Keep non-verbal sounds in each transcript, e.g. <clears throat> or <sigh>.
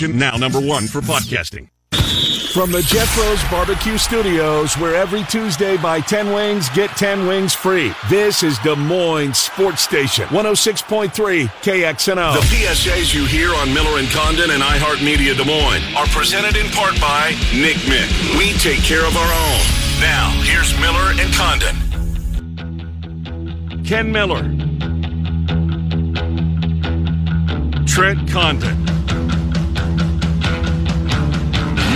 Now, number one for podcasting. From the Jethro's Barbecue Studios, where every Tuesday buy 10 wings, get 10 wings free. This is Des Moines Sports Station, 106.3 KXNO. The PSAs you hear on Miller and Condon and iHeartMedia Des Moines are presented in part by Nick Mick. We take care of our own. Now, here's Miller and Condon. Ken Miller. Trent Condon.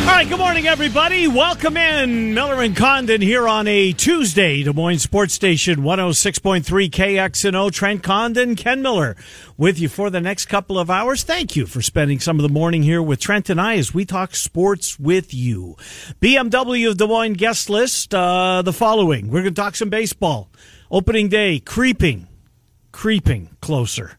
All right, good morning, everybody. Welcome in. Miller and Condon here on a Tuesday, Des Moines Sports Station 106.3 KXNO. Trent Condon, Ken Miller with you for the next couple of hours. Thank you for spending some of the morning here with Trent and I as we talk sports with you. BMW of Des Moines guest list, uh, the following. We're going to talk some baseball. Opening day, creeping, creeping closer.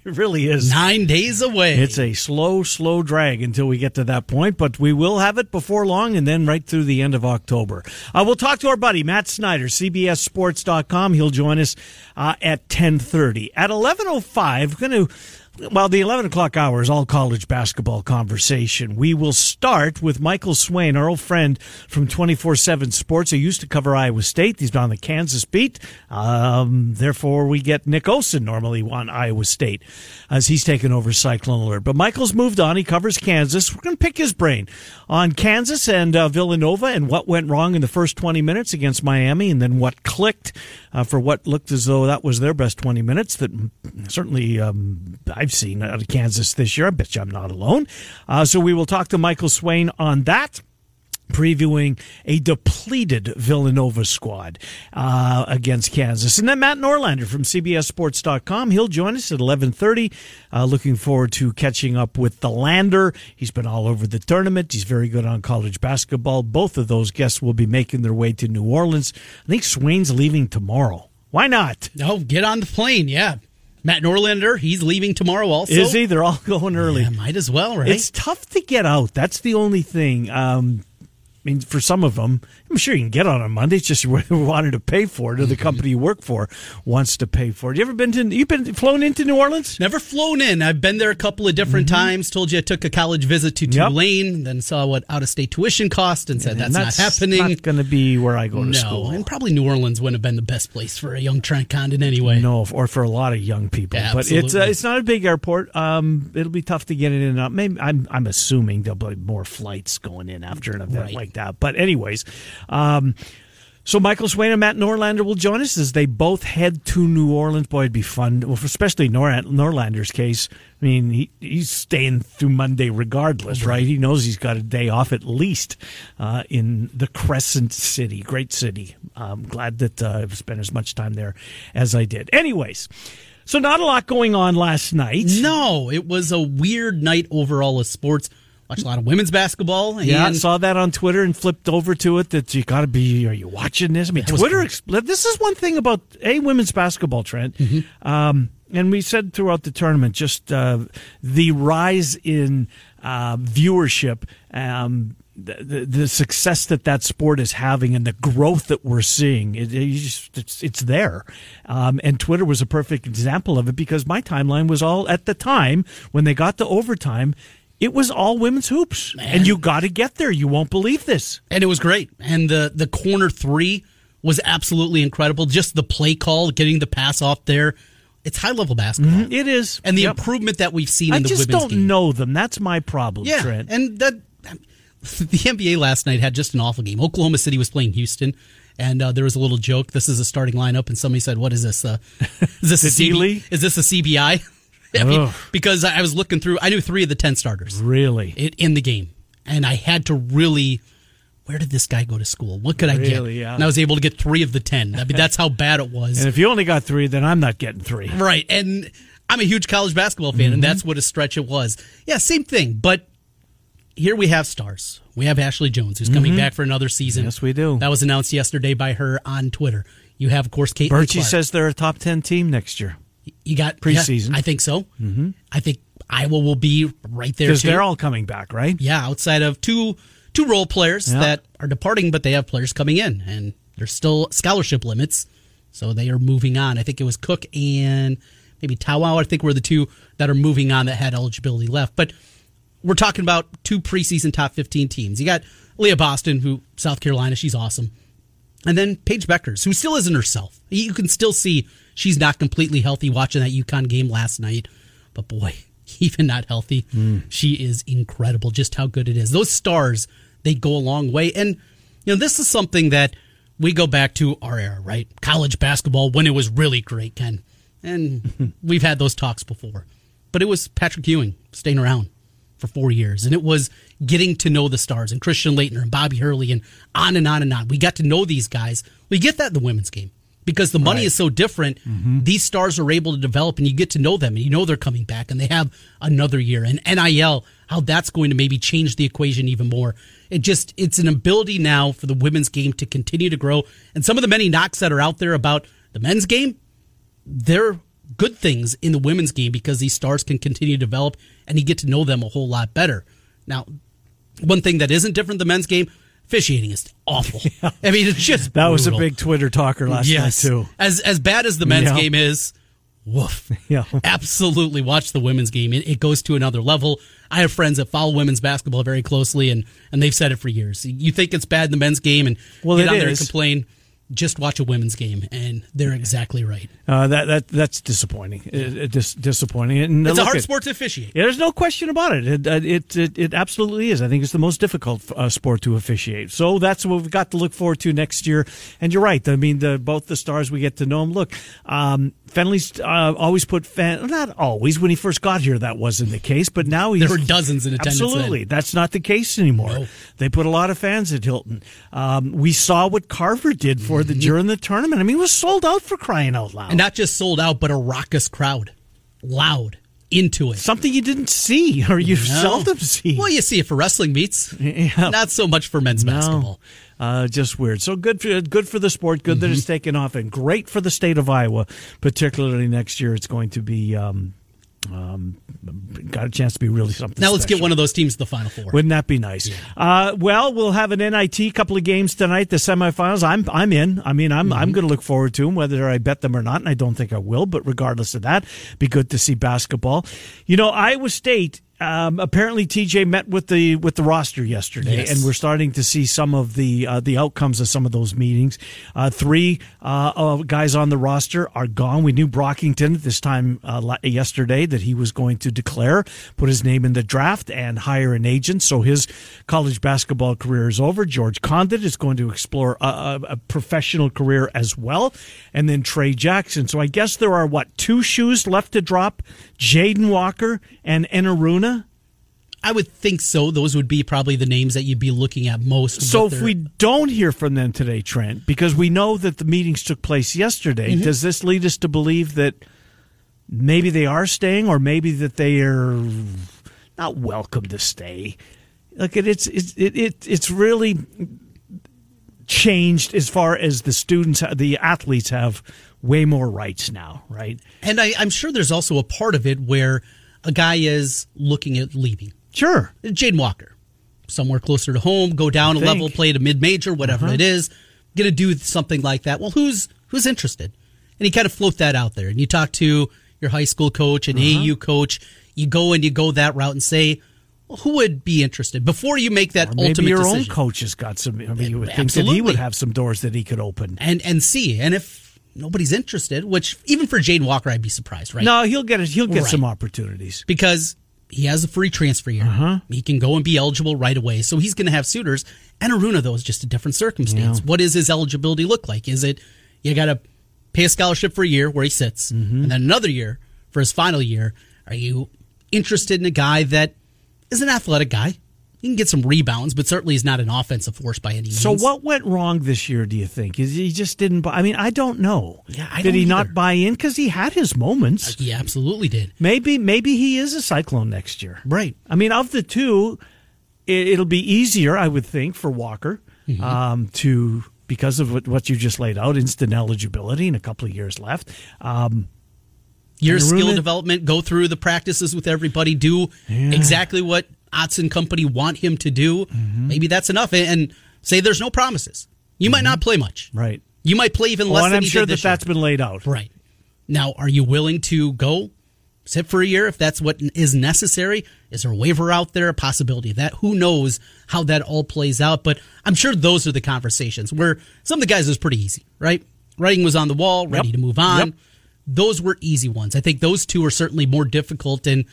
<laughs> It really is. Nine days away. It's a slow, slow drag until we get to that point, but we will have it before long and then right through the end of October. Uh, we'll talk to our buddy, Matt Snyder, CBSSports.com. He'll join us uh, at 1030. At 11.05, going to well, the 11 o'clock hour is all college basketball conversation. We will start with Michael Swain, our old friend from 24 7 Sports, who used to cover Iowa State. He's on the Kansas beat. Um, therefore, we get Nick Osen normally on Iowa State as he's taken over Cyclone Alert. But Michael's moved on. He covers Kansas. We're going to pick his brain on Kansas and uh, Villanova and what went wrong in the first 20 minutes against Miami and then what clicked uh, for what looked as though that was their best 20 minutes that certainly um, I've seen out of Kansas this year. I bet you I'm not alone. Uh, so we will talk to Michael Swain on that previewing a depleted Villanova squad uh, against Kansas. And then Matt Norlander from CBSSports.com. He'll join us at 1130. Uh, looking forward to catching up with the Lander. He's been all over the tournament. He's very good on college basketball. Both of those guests will be making their way to New Orleans. I think Swain's leaving tomorrow. Why not? Oh, get on the plane. Yeah. Matt Norlander, he's leaving tomorrow also. Is he? They're all <laughs> going early. Yeah, might as well, right? It's tough to get out. That's the only thing. Um, I mean, for some of them, I'm sure you can get on a Monday. It's just <laughs> whether you wanted to pay for it or the company you work for wants to pay for it. You ever been to? You've been flown into New Orleans? Never flown in. I've been there a couple of different mm-hmm. times. Told you I took a college visit to Tulane, yep. then saw what out of state tuition cost, and said and that's, that's, not happening. Not going to be where I go to no, school. and probably New Orleans wouldn't have been the best place for a young Trent Condon anyway. No, or for a lot of young people. Yeah, but it's uh, it's not a big airport. Um, it'll be tough to get in and out. Maybe I'm I'm assuming there'll be more flights going in after an event right. like that. But anyways. Um, so Michael Swain and Matt Norlander will join us as they both head to New Orleans. Boy, it'd be fun. Well, especially Nor- Norlander's case. I mean, he, he's staying through Monday regardless, right? He knows he's got a day off at least uh, in the Crescent City, great city. I'm glad that uh, I've spent as much time there as I did. Anyways. So not a lot going on last night. No, it was a weird night overall of sports. Watched a lot of women's basketball. And yeah, I saw that on Twitter and flipped over to it. That you got to be. Are you watching this? I mean, Twitter. This is one thing about a women's basketball, Trent. Mm-hmm. Um, and we said throughout the tournament, just uh, the rise in uh, viewership. Um, the, the, success that that sport is having and the growth that we're seeing, it, it just, it's, it's there. Um, and Twitter was a perfect example of it because my timeline was all at the time when they got to overtime it was all women's hoops, Man. and you got to get there. You won't believe this, and it was great. And the the corner three was absolutely incredible. Just the play call, getting the pass off there. It's high level basketball. Mm-hmm. It is, and the yep. improvement that we've seen. I in the just women's don't game. know them. That's my problem, yeah, Trent. And that <laughs> the NBA last night had just an awful game. Oklahoma City was playing Houston. And uh, there was a little joke. This is a starting lineup, and somebody said, "What is this? Uh, is this <laughs> a CB- Is this a CBI?" <laughs> I mean, oh. because I was looking through, I knew three of the ten starters. Really, in the game, and I had to really where did this guy go to school? What could I get? Yeah. And I was able to get three of the ten. I mean, that's how <laughs> bad it was. And if you only got three, then I'm not getting three. Right. And I'm a huge college basketball fan, and mm-hmm. that's what a stretch it was. Yeah, same thing. But here we have stars. We have Ashley Joens, who's coming mm-hmm. back for another season. Yes, we do. That was announced yesterday by her on Twitter. You have, of course, Kate. Birchie says they're a top 10 team next year. You got preseason. yeah, I think so. Mm-hmm. I think Iowa will be right there Because they're all coming back, right? yeah, outside of two two role players Yeah. that are departing, but they have players coming in, and there's still scholarship limits, so they are moving on. I think it was Cook and maybe Taiwo. I think were the two that are moving on that had eligibility left, but. We're talking about two preseason top 15 teams. You got Aliyah Boston, who South Carolina, she's awesome. And then Paige Bueckers, who still isn't herself. You can still see she's not completely healthy watching that UConn game last night. But boy, <laughs> even not healthy, hmm. she is incredible just how good it is. Those stars, they go a long way. And, you know, this is something that we go back to our era, right? College basketball when it was really great, Ken. And <laughs> we've had those talks before. But it was Patrick Ewing staying around for four years. And it was getting to know the stars and Christian Laettner and Bobby Hurley and on and on and on. We got to know these guys. We get that in the women's game because the money is so different. Mm-hmm. These stars are able to develop and you get to know them and you know they're coming back and they have another year. And NIL, how that's going to maybe change the equation even more. It just, it's an ability now for the women's game to continue to grow. And some of the many knocks that are out there about the men's game, they're good things in the women's game because these stars can continue to develop and you get to know them a whole lot better. Now, one thing that isn't different the men's game, officiating is awful. <laughs> I mean, it's just That was a big Twitter talker last yes. night, too. As as bad as the men's Yeah. game is, woof. <laughs> Yeah. Absolutely watch the women's game. It, it goes to another level. I have friends that follow women's basketball very closely and and they've said it for years. You think it's bad in the men's game and Well, get it on there and complain. Just watch a women's game, and they're exactly right. Uh, that that That's disappointing. It, it dis- disappointing. And It's a hard sport to officiate. Yeah, there's no question about it. It, uh, it, it, it absolutely is. I think it's the most difficult uh, sport to officiate. So that's what we've got to look forward to next year. And you're right. I mean, the, both the stars we get to know them. Look, um, Fennelly's uh, always put fan. Not always. When he first got here, that wasn't the case. But now he's There were dozens in attendance Absolutely, then. that's not the case anymore. No. They put a lot of fans at Hilton. Um, we saw what Carver did for the during the tournament. I mean, it was sold out for crying out loud. and not just sold out, but a raucous crowd, loud, into it. Something you didn't see or you No. seldom see. Well, you see it for wrestling meets, Yeah. not so much for men's No. basketball. Uh, just weird. So good for good for the sport. Good that Mm-hmm. it's taken off, and great for the state of Iowa, particularly next year. It's going to be um, um, got a chance to be really something. Now let's get one of those teams to the final four. Wouldn't that be nice? Uh, well, we'll have an NIT couple of games tonight, the semifinals. I'm I'm in. I mean, I'm Mm-hmm. I'm going to look forward to them, whether I bet them or not, and I don't think I will. But regardless of that, be good to see basketball. You know, Iowa State. Um, apparently, TJ met with the with the roster yesterday, Yes. and we're starting to see some of the uh, the outcomes of some of those meetings. Uh, three uh, guys on the roster are gone. We knew Brockington at this time uh, yesterday that he was going to declare, put his name in the draft, and hire an agent. So his college basketball career is over. George Conditt is going to explore a, a, a professional career as well, and then Trey Jackson. So I guess there are what two shoes left to drop: Jaden Walker and Enaruna. I would think so. Those would be probably the names that you'd be looking at most. So if we don't hear from them today, Trent, because we know that the meetings took place yesterday, Mm-hmm. does this lead us to believe that maybe they are staying, or maybe that they are not welcome to stay? Like it, it's it's it, it it's really changed as far as the students, the athletes have way more rights now, right? and I, I'm sure there's also a part of it where a guy is looking at leaving. Sure. Jaden Walker, somewhere closer to home, go down a level, play a mid major, whatever Uh-huh. it is, going to do something like that. Well, who's who's interested? And you kind of float that out there, and you talk to your high school coach and Uh-huh. AU coach. You go and you go that route and say, well, who would be interested before you make that Or maybe ultimate your decision? own coach has got some. I mean, you would think that he would have some doors that he could open. and and see. And if nobody's interested, which even for Jaden Walker, I'd be surprised, right? No, he'll get it. He'll get Right. some opportunities. because he has a free transfer year. Uh-huh. He can go and be eligible right away. So he's going to have suitors. Enaruna, though, is just a different circumstance. What does his eligibility look like? Is it you got to pay a scholarship for a year where he sits, Mm-hmm. and then another year for his final year? Are you interested in a guy that is an athletic guy, he can get some rebounds, but certainly he's not an offensive force by any means. So what went wrong this year? Do you think? Is he just didn't? Buy, I mean, I don't know. Yeah, I did he either. not buy in because he had his moments? He absolutely did. Maybe maybe he is a cyclone next year. Right. I mean, of the two, it, it'll be easier, I would think, for Walker Mm-hmm. um, to because of what, what you just laid out, instant eligibility and a couple of years left. Um, Your skill development, go through the practices with everybody, do exactly what Otz and company want him to do. Mm-hmm. Maybe that's enough. And, and say there's no promises. You might not play much. right. You might play even less Well, and than I'm sure that year. that's been laid out. Right. Now, are you willing to go sit for a year if that's what is necessary? Is there a waiver out there, a possibility of that? Who knows how that all plays out? But I'm sure those are the conversations where some of the guys was pretty easy, right? Writing was on the wall, ready Yep. to move on. Yep. Those were easy ones. I think those two are certainly more difficult and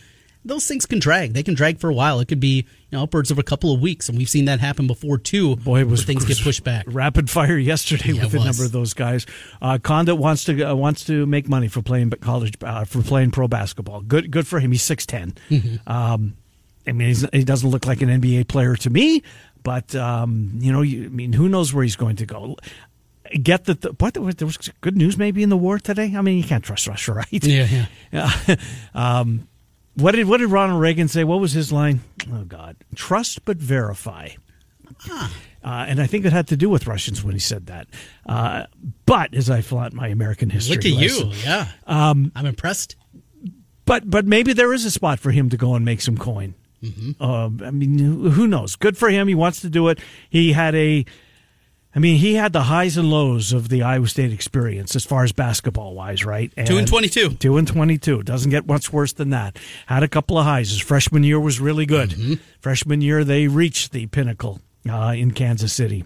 those things can drag. They can drag for a while. It could be you know, upwards of a couple of weeks, and we've seen that happen before too. Boy, it was things was get pushed back. Rapid fire yesterday Yeah, with a number of those guys. Uh, Conditt wants to uh, wants to make money for playing college uh, for playing pro basketball. Good good for him. He's six Mm-hmm. Um, I mean, he's, he doesn't look like an NBA player to me, but um, you know, you, I mean, who knows where he's going to go? Get that. The, what there was good news maybe in the war today. I mean, you can't trust Russia, <laughs> right? Yeah, yeah. <laughs> um, what did what did Ronald Reagan say? What was his line? Oh God, trust but verify. Uh, and I think it had to do with Russians when he said that. Uh, but as I flaunt my American history, Look at lesson, you. Yeah. Um, I'm impressed. But but maybe there is a spot for him to go and make some coin. Uh, I mean, who knows? Good for him. He wants to do it. He had a. I mean, he had the highs and lows of the Iowa State experience as far as basketball wise, right? And Two and 22. Two and twenty-two doesn't get much worse than that. Had a couple of highs. His freshman year was really good. Mm-hmm. Freshman year, they reached the pinnacle uh, in Kansas City.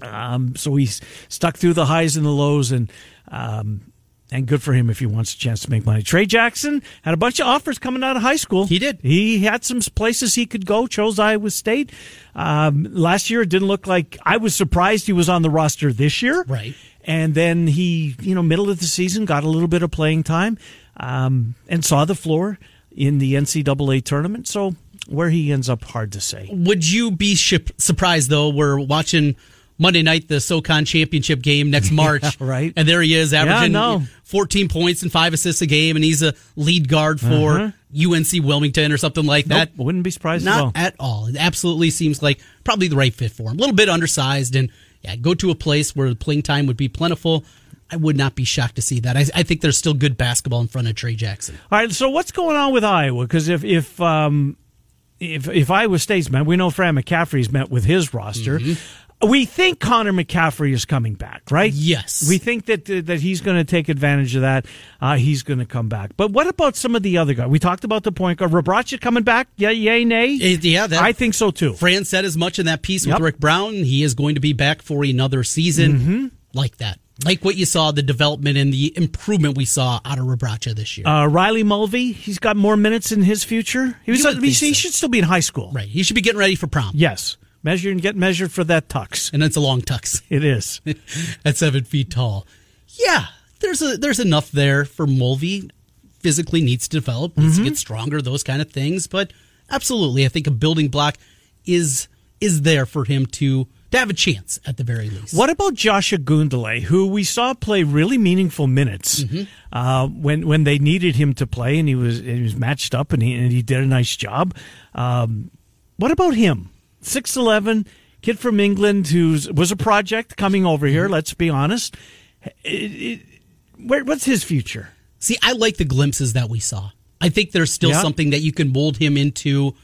Um, so he's stuck through the highs and the lows, and um, and good for him if he wants a chance to make money. Trey Jackson had a bunch of offers coming out of high school. He did. He had some places he could go. Chose Iowa State. Um, last year, it didn't look like I was surprised he was on the roster this year. Right. And then he, you know, middle of the season, got a little bit of playing time, um, and saw the floor in the NCAA tournament. So where he ends up, hard to say. Would you be surprised though? We're watching Monday night the SoCon championship game next <laughs> March, Yeah, right. And there he is, averaging no. 14 points and five assists a game, and he's a lead guard for UNC Wilmington or something like that. Uh-huh. Nope, wouldn't be surprised at all. Not at all. It absolutely seems like probably the right fit for him. A little bit undersized, and yeah, go to a place where the playing time would be plentiful. I would not be shocked to see that. I, I think there's still good basketball in front of Trey Jackson. All right, so what's going on with Iowa? Because if if um, if if Iowa State's met, we know Fran McCaffery's met with his roster. We think Connor McCaffery is coming back, right? Yes. we think that that he's going to take advantage of that. Uh, he's going to come back. But what about some of the other guys? We talked about the point guard, Rabracha coming back. Yeah, yay, nay. Eh, yeah, that- I think so too. Fran said as much in that piece with Rick Brown. He is going to be back for another season. Mm-hmm. Like that. Like what you saw, the development and the improvement we saw out of Rabracha this year. Uh, Riley Mulvey, he's got more minutes in his future. He was. You would he, so. should still be in high school. right. He should be getting ready for prom. Yes, measure and get measured for that tux. And it's a long tux It is. <laughs> at seven feet tall. Yeah, there's a there's enough there for Mulvey. Physically needs to develop, needs Mm-hmm. to get stronger, those kind of things. But absolutely, I think a building block is is there for him to to have a chance at the very least. What about Joshua Ogundele, who we saw play really meaningful minutes Mm-hmm. uh, when when they needed him to play, and he was he was matched up, and he and he did a nice job. Um, what about him? Six eleven kid from England who was a project coming over here. Mm-hmm. Let's be honest. It- it- where, what's his future? See, I like the glimpses that we saw. I think there's still Yeah. something that you can mold him into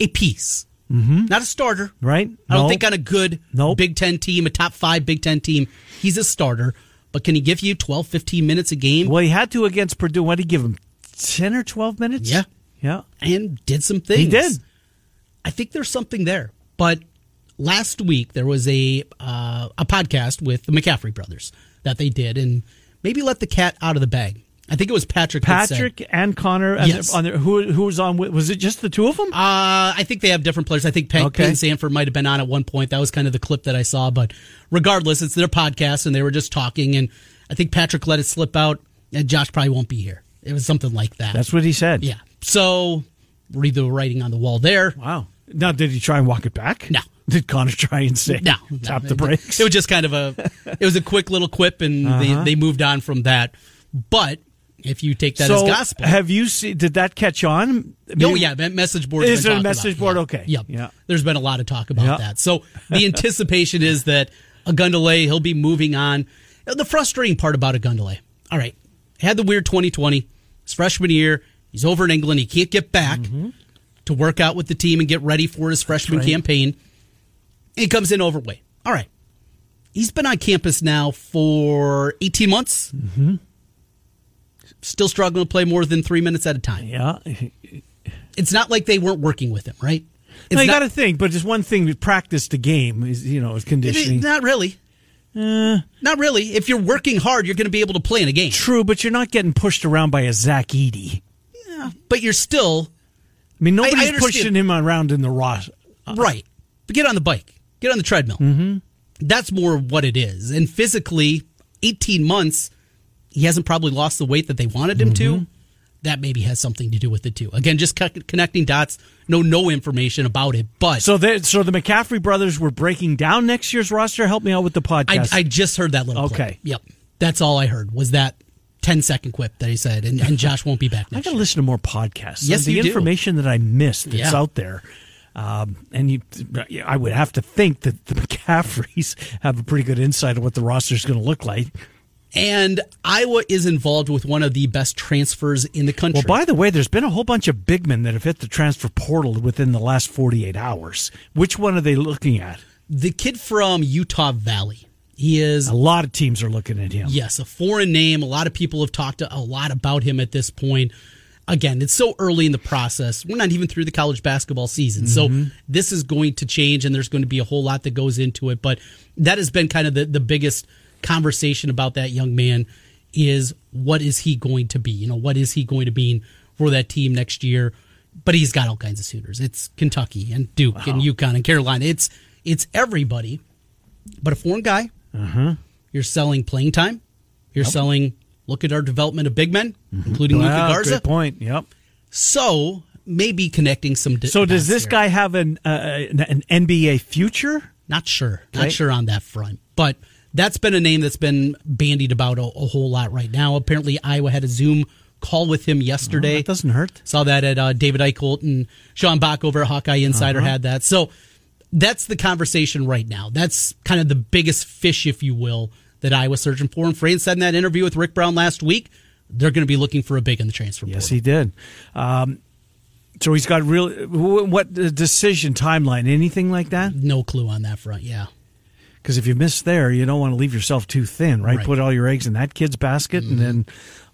a piece. Mm-hmm. Not a starter. Right? I don't No. think on a good Nope. Big Ten team, a top five Big Ten team, he's a starter. But can he give you 12, 15 minutes a game? Well, he had to against Purdue. What did he give him? Ten or twelve minutes? Yeah. yeah. and did some things. He did. I think there's something there. But last week there was a uh, a podcast with the McCaffery brothers that they did, and maybe let the cat out of the bag. I think it was Patrick. Patrick and Connor. and Yes. On their, who who was on? Was it just the two of them? Uh, I think they have different players. I think Payton, Okay. Payton Sandfort might have been on at one point. That was kind of the clip that I saw. But regardless, it's their podcast, and they were just talking. And I think Patrick let it slip out, and Josh probably won't be here. It was something like that. That's what he said. yeah. So read the writing on the wall there. Wow. Now, did he try and walk it back? No. <laughs> Did Connor try and say No, tap no. the brakes? It was just kind of a, it was a quick little quip, and Uh-huh. they, they moved on from that. But if you take that so, as gospel, have you seen? Did that catch on? I Oh yeah, message board. Is it a message board? Okay. Yep. Yeah. There's been a lot of talk about Yeah. that. So the <laughs> anticipation is that a Ogundele he'll be moving on. The frustrating part about a Ogundele, all right, had the weird 2020, his freshman year. He's over in England. He can't get back to work out with the team and get ready for his freshman right. campaign. He comes in overweight. All right. He's been on campus now for 18 months. Mm-hmm. Still struggling to play more than three minutes at a time Yeah. it's not like they weren't working with him, right? It's Now, you got to think, but just one thing: to practice the game is you know is conditioning. not really. Uh. not really. If you're working hard, you're going to be able to play in a game. True, but you're not getting pushed around by a Zach Edey. But you're still I mean, I nobody's pushing him around in the raw. right. But get on the bike, get on the treadmill. Mm-hmm. That's more what it is. And physically, 18 months, he hasn't probably lost the weight that they wanted him Mm-hmm. to. That maybe has something to do with it too. Again, just co- connecting dots. No, no information about it. But So, they, so the McCaffery brothers were breaking down next year's roster. Help me out with the podcast. I just heard that little clip. Okay. Yep. That's all I heard was that 10 second quip that he said, and, and Josh won't be back <laughs> I got to listen to more podcasts. Yes, the you do. information that I missed that's Yeah. out there. Um, and you, I would have to think that the <laughs> McCafferys have a pretty good insight of what the roster is going to look like. And Iowa is involved with one of the best transfers in the country. Well, by the way, there's been a whole bunch of big men that have hit the transfer portal within the last 48 hours. Which one are they looking at? the kid from Utah Valley. He is A lot of teams are looking at him. Yes, a foreign name. A lot of people have talked a lot about him at this point. Again, it's so early in the process. We're not even through the college basketball season. So mm-hmm. this is going to change and there's going to be a whole lot that goes into it. But that has been kind of the, the biggest conversation about that young man is what is he going to be? You know, what is he going to be for that team next year? But he's got all kinds of suitors. It's Kentucky and Duke and UConn and Carolina. It's it's everybody. But a foreign guy, you're selling playing time. You're selling. Look at our development of big men, including Luka Wow, Garza. good point. Yep. So maybe connecting some. So does this here. guy have an uh, an NBA future? Not sure. Okay. Not sure on that front. But that's been a name that's been bandied about a, a whole lot right now. Apparently, Iowa had a Zoom call with him yesterday. that doesn't hurt. Saw that at uh, David Eickholt and Sean Bach over at Hawkeye Insider Uh-huh. had that. So that's the conversation right now. That's kind of the biggest fish, if you will, that Iowa's searching for. And Fran said in that interview with Rick Brown last week, they're going to be looking for a big in the transfer Yes, portal. he did. Um, so he's got real. wh- What decision timeline? Anything like that? No clue on that front. Yeah. Because if you miss there, you don't want to leave yourself too thin, right? Right. Put all your eggs in that kid's basket, and then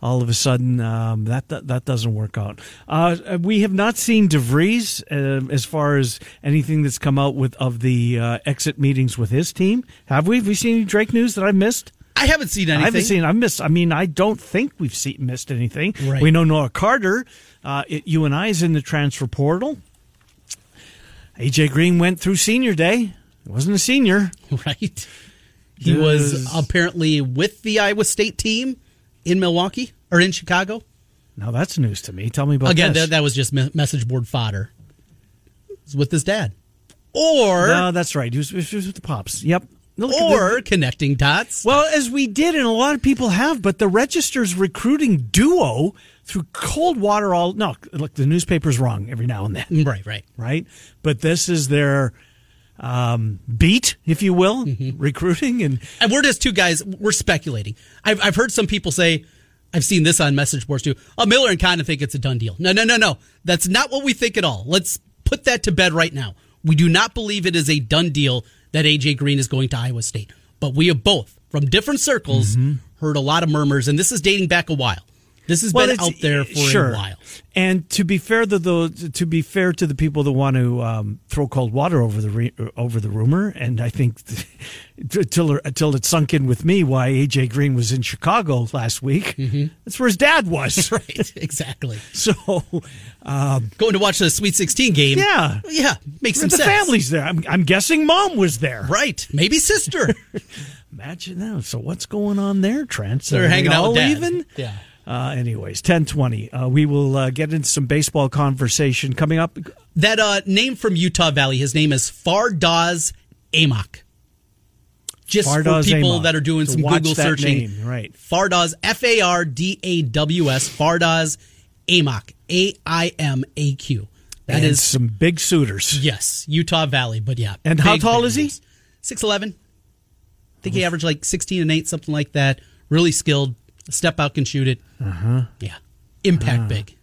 all of a sudden um, that, that that doesn't work out. Uh, we have not seen DeVries uh, as far as anything that's come out with of the uh, exit meetings with his team. Have we? Have we seen any Drake news that I missed? I haven't seen anything. I haven't seen. I missed. I mean, I don't think we've seen, missed anything. Right. We know Noah Carter. Uh, it, you and I is in the transfer portal. AJ Green went through senior day. He wasn't a senior. <laughs> Right. He was apparently with the Iowa State team in Milwaukee or in Chicago. Now that's news to me. Tell me about Again, this. that, that was just me- message board fodder. It's with his dad. Or no, that's right. He was, he was with the pops. Yep. Look or the- connecting dots. well, as we did, and a lot of people have, but the Register's recruiting duo through cold water. All no, look, the newspaper's wrong every now and then. Right, right. right? But this is their um, beat, if you will, Mm-hmm. recruiting. And And we're just two guys. We're speculating. I've, I've heard some people say, I've seen this on message boards too. Oh, Miller and Condon think it's a done deal. No, no, no, no. That's not what we think at all. Let's put that to bed right now. We do not believe it is a done deal that AJ Green is going to Iowa State. But we have both, from different circles, heard a lot of murmurs, and this is dating back a while. This has Well, been out there for sure. a while. And to be fair to the to be fair to the people that want to um, throw cold water over the re, uh, over the rumor, and I think <laughs> until until it sunk in with me why AJ Green was in Chicago last week. Mm-hmm. That's where his dad was. <laughs> Right, exactly. <laughs> So um, Going to watch the Sweet 16 game. Yeah. Yeah, makes some the sense. family's there. I'm, I'm guessing mom was there. Right. Maybe sister. Imagine that. So what's going on there, Trent? They're hanging out all with Dad. leaving? Yeah. Uh, anyways, ten twenty. Uh, we will uh, get into some baseball conversation coming up. That uh, name from Utah Valley. His name is Fardaws Aimaq. Just Fardaws for people Aimaq. that are doing So some Google searching, name, right. Fardaws F A R D A W S Fardaws Aimaq A I M A Q. That and is some big suitors. yes, Utah Valley. But yeah, And how tall is he? Six eleven. I think he averaged like sixteen and eight, something like that. Really skilled. Step out can shoot it. Uh Uh-huh. Yeah, impact big.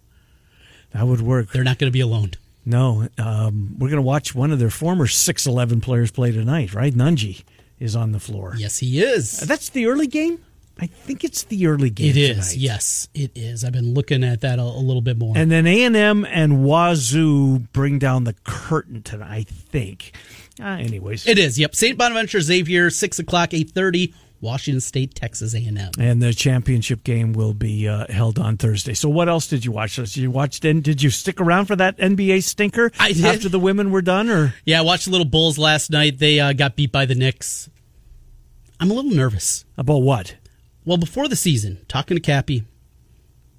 That would work. They're not going to be alone. No, um, we're going to watch one of their former six eleven players play tonight. Right, Nunge is on the floor. Yes, he is. That's the early game. I think it's the early game. It is. tonight. Yes, it is. I've been looking at that a, a little bit more. And then A and M and Wazoo bring down the curtain tonight. I think. Uh, anyways, it is. Yep. St. Bonaventure Xavier, six o'clock, eight thirty. Washington State, Texas A and M. and the championship game will be uh, held on Thursday. So, what else did you watch? Did you watch? Then did you stick around for that NBA stinker I did. after the women were done? Or Yeah, I watched the little Bulls last night. They uh, got beat by the Knicks. I'm a little nervous. about what? Well, before the season, talking to Cappy,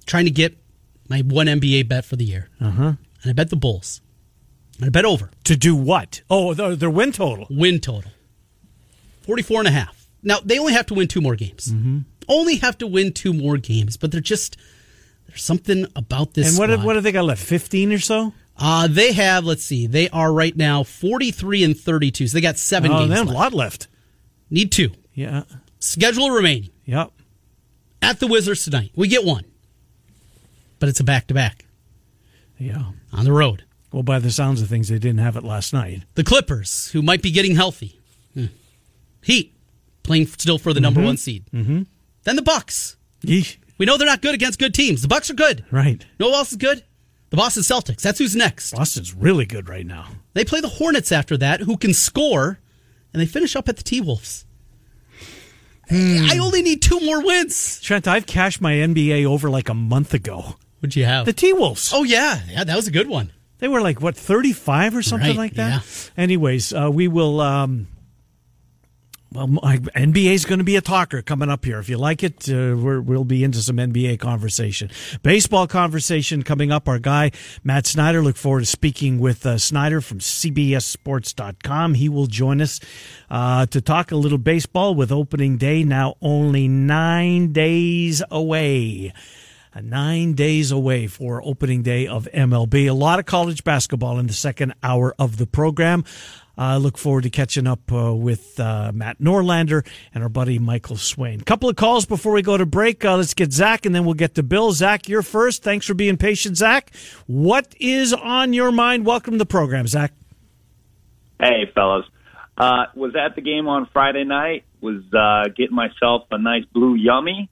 trying to get my one NBA bet for the year. Uh huh. And I bet the Bulls. And I bet over. To do what? Oh, their, their win total. Win total 44 and a half. Now, they only have to win two more games. Mm-hmm. Only have to win two more games, but they're just, there's something about this And what have, what have they got left? Fifteen or so? Uh, they have, let's see, they are right now 43 and 32. So they got seven Oh, games Oh, they have a lot left. Need two. Yeah. Schedule remaining. Yep. At the Wizards tonight. We get one. But it's a back to back Yeah. on the road. Well, by the sounds of things, they didn't have it last night. The Clippers, who might be getting healthy. Hmm. Heat, playing still for the number one seed. Mm-hmm. Then the Bucks. Yeesh. We know they're not good against good teams. The Bucks are good. Right. No one else is good. The Boston Celtics. That's who's next. Boston's really good right now. They play the Hornets after that, who can score, and they finish up at the T Wolves. I only need two more wins. Trent, I've cashed my NBA over like a month ago. What'd you have? The T Wolves. oh yeah, yeah, that was a good one. They were like what thirty five or something Right, like that. yeah. Anyways, uh, we will. Um, well, NBA is going to be a talker coming up here. If you like it, uh, we're, we'll be into some NBA conversation, baseball conversation coming up. Our guy Matt Snyder. Look forward to speaking with uh, Snyder from CBSSports.com. He will join us uh, to talk a little baseball with opening day now only nine days away uh, nine days away for opening day of MLB. A lot of college basketball in the second hour of the program. I uh, look forward to catching up uh, with uh, Matt Norlander and our buddy Michael Swain. Couple of calls before we go to break. Uh, let's get Zach and then we'll get to Bill. Zach, you're first. Thanks for being patient, Zach. What is on your mind? Welcome to the program, Zach. Hey, fellas. Uh, was at the game on Friday night. Was uh, getting myself a nice blue yummy,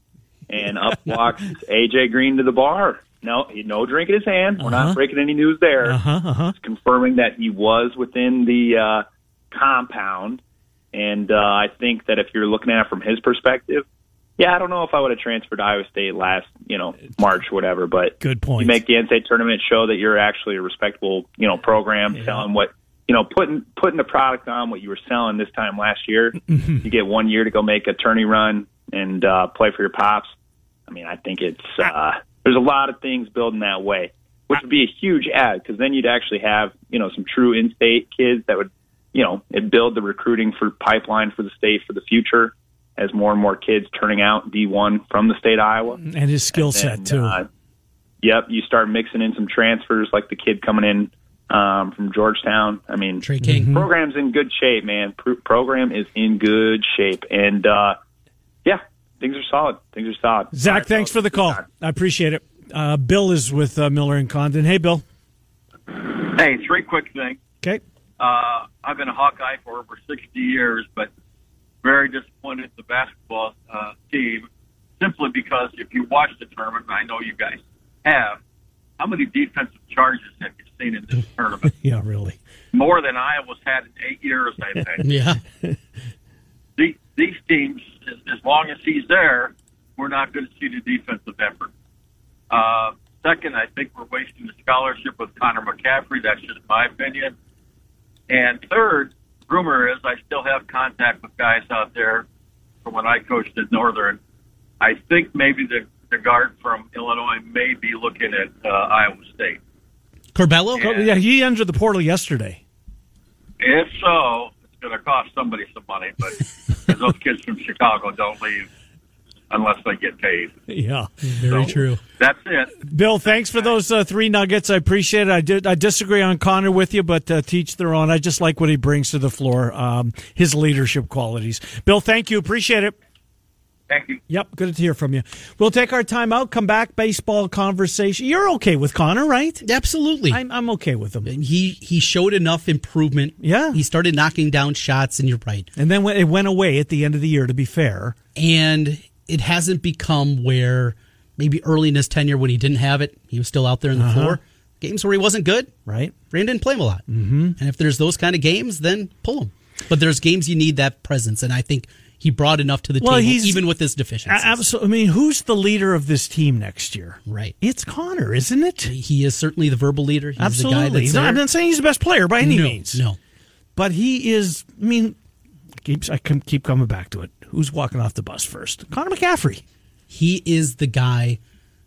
and up <laughs> walks AJ Green to the bar. No, he no drink in his hand. We're Uh-huh. not breaking any news there. Uh-huh, uh-huh. It's confirming that he was within the uh, compound, and uh, I think that if you're looking at it from his perspective, yeah, I don't know if I would have transferred to Iowa State last, you know, March, whatever. But Good point. You make the NCAA tournament show that you're actually a respectable, you know, program selling what you know, putting putting the product on what you were selling this time last year. Mm-hmm. You get one year to go make a tourney run and uh, play for your pops. I mean, I think it's uh, there's a lot of things building that way, which would be a huge ad because then you'd actually have you know some true in-state kids that would you know it build the recruiting for pipeline for the state for the future as more and more kids turning out D1 from the state of Iowa. And his skill set, And, too. uh, yep, you start mixing in some transfers like the kid coming in um, from Georgetown. I mean, Mm-hmm. program's in good shape, man. Pro- program is in good shape, and uh, yeah, things are solid. Things are solid. Zach, All right, thanks for the call. I appreciate it. Uh, Bill is with uh, Miller and Condon. Hey, Bill. Hey, three quick things. Okay. Uh, I've been a Hawkeye for over 60 years, but very disappointed in the basketball uh, team simply because if you watch the tournament, and I know you guys have, how many defensive charges have you seen in this <laughs> tournament? Yeah, really. More than Iowa's had in eight years, I think. <laughs> Yeah. These, these teams, as, as long as he's there, we're not going to see the defensive effort. Uh, second, I think we're wasting the scholarship with Connor McCaffery. That's just my opinion. And third, rumor is I still have contact with guys out there from when I coached at Northern. I think maybe the the guard from Illinois, may be looking at uh, Iowa State. Curbelo? Yeah. Yeah, he entered the portal yesterday. If so, going to cost somebody some money, but <laughs> those kids from Chicago don't leave unless they get paid. Yeah. Very So, true. That's it. Bill, thanks for those uh, three nuggets. I appreciate it. I did. I disagree on Connor with you, but uh, teach their own. I just like what he brings to the floor, um, his leadership qualities. Bill, thank you. Appreciate it. Thank you. Yep, good to hear from you. We'll take our time out. Come back. Baseball conversation. You're okay with Connor, right? Absolutely. I'm, I'm okay with him. And he he showed enough improvement. Yeah. He started knocking down shots, and you're right. And then when it went away at the end of the year. To be fair, And it hasn't become where maybe early in his tenure when he didn't have it, he was still out there in the Uh-huh. floor. Games where he wasn't good, right? Brand didn't play him a lot. Mm-hmm. And if there's those kind of games, then pull him. But there's games you need that presence, and I think he brought enough to the Well, table, he's- even with his deficiencies. Absolutely. I mean, who's the leader of this team next year? Right. It's Connor, isn't it? He is certainly the verbal leader. He's Absolutely. the guy that's He's not- I'm not saying he's the best player by any no, means. No. But he is. I mean, keeps I can keep coming back to it. Who's walking off the bus first? Connor McCaffery. He is the guy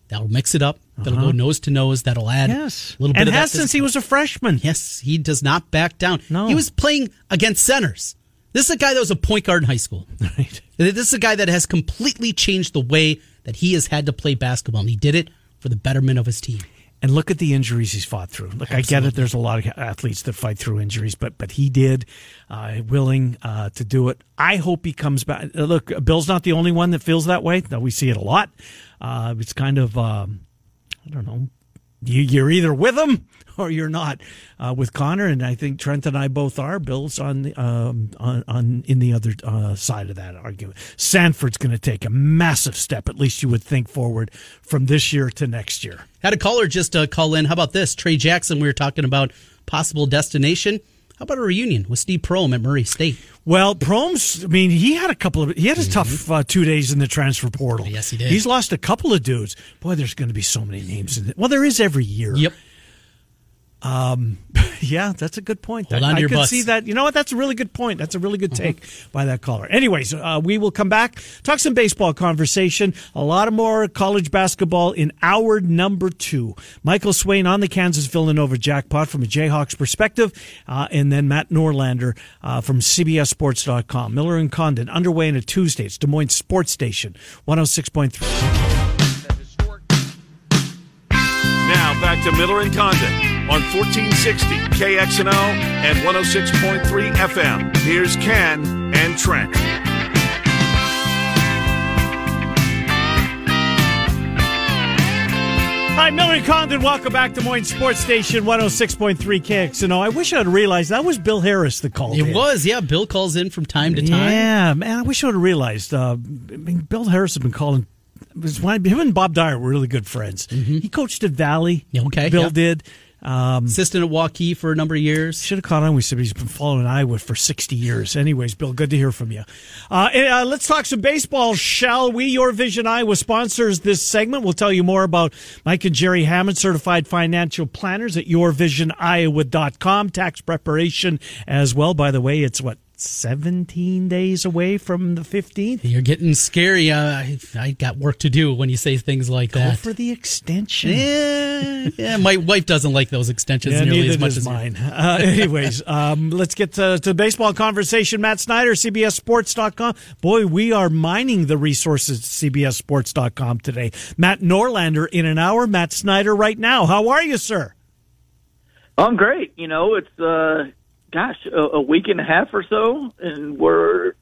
that'll mix it up, that'll go nose to nose, that'll add Uh-huh. Yes, a little bit and of has that since he was a freshman. Yes, he does not back down. No. He was playing against centers. This is a guy that was a point guard in high school. <laughs> Right. This is a guy that has completely changed the way that he has had to play basketball, and he did it for the betterment of his team. And look at the injuries he's fought through. Look, I get it. There's a lot of athletes that fight through injuries, but but he did, uh, willing uh, to do it. I hope he comes back. Uh, Look, Bill's not the only one that feels that way. Though we see it a lot. Uh, it's kind of um, I don't know. You, you're either with him <laughs> or you're not uh, with Connor, and I think Trent and I both are. Bill's on the um, on, on in the other uh, side of that argument. Sandfort's going to take a massive step, at least you would think, forward from this year to next year. Had a caller just uh, call in. How about this? Trey Jackson, we were talking about possible destination. How about a reunion with Steve Prohm at Murray State? Well, Promes, I mean, he had a couple of, he had a tough uh, two days in the transfer portal. Yes, he did. He's lost a couple of dudes. Boy, there's going to be so many names in it. Well, there is every year. Yep. <laughs> Yeah, that's a good point. Hold I, on to I your could butts. see that. You know what? That's a really good point. That's a really good take by that caller. Anyways, uh, we will come back, talk some baseball conversation, a lot of more college basketball in hour number two. Michael Swain on the Kansas Villanova jackpot from a Jayhawks perspective, uh, and then Matt Norlander uh, from CBSSports.com. Miller and Condon underway in a Tuesday. It's Des Moines Sports Station, 106.3. Now back to Miller and Condon on 1460 KXNO and 106.3 FM. Here's Ken and Trent. Hi, Miller and Condon. Welcome back to Des Moines Sports Station 106.3 KXNO. I wish I'd realized that was Bill Harris that called It in. was, yeah. Bill calls in from time to time. Yeah, man, I wish I would have realized. Uh, I mean, Bill Harris has been calling. It was when him and Bob Dyer were really good friends. He coached at Valley. Yeah, okay, Bill yeah. did. Um, Assistant at Waukee for a number of years. should have caught on. We said he's been following Iowa for 60 years. Anyways, Bill, good to hear from you. Uh, and, uh, let's talk some baseball, shall we? Your Vision Iowa sponsors this segment. We'll tell you more about Mike and Jerry Hammond, certified financial planners at yourvisioniowa.com. Tax preparation as well. By the way, it's what, 17 days away from the 15th? You're getting scary. Uh, I, I got work to do when you say things like Go that. for the extension. yeah, yeah, my wife doesn't like those extensions Yeah, nearly as much as mine. Uh, anyways, <laughs> um, let's get to, to the baseball conversation. Matt Snyder, CBSSports.com. Boy, we are mining the resources at CBSSports.com today. Matt Norlander in an hour. Matt Snyder right now. How are you, sir? I'm great. You know, it's uh, gosh, a, a week and a half or so, and we're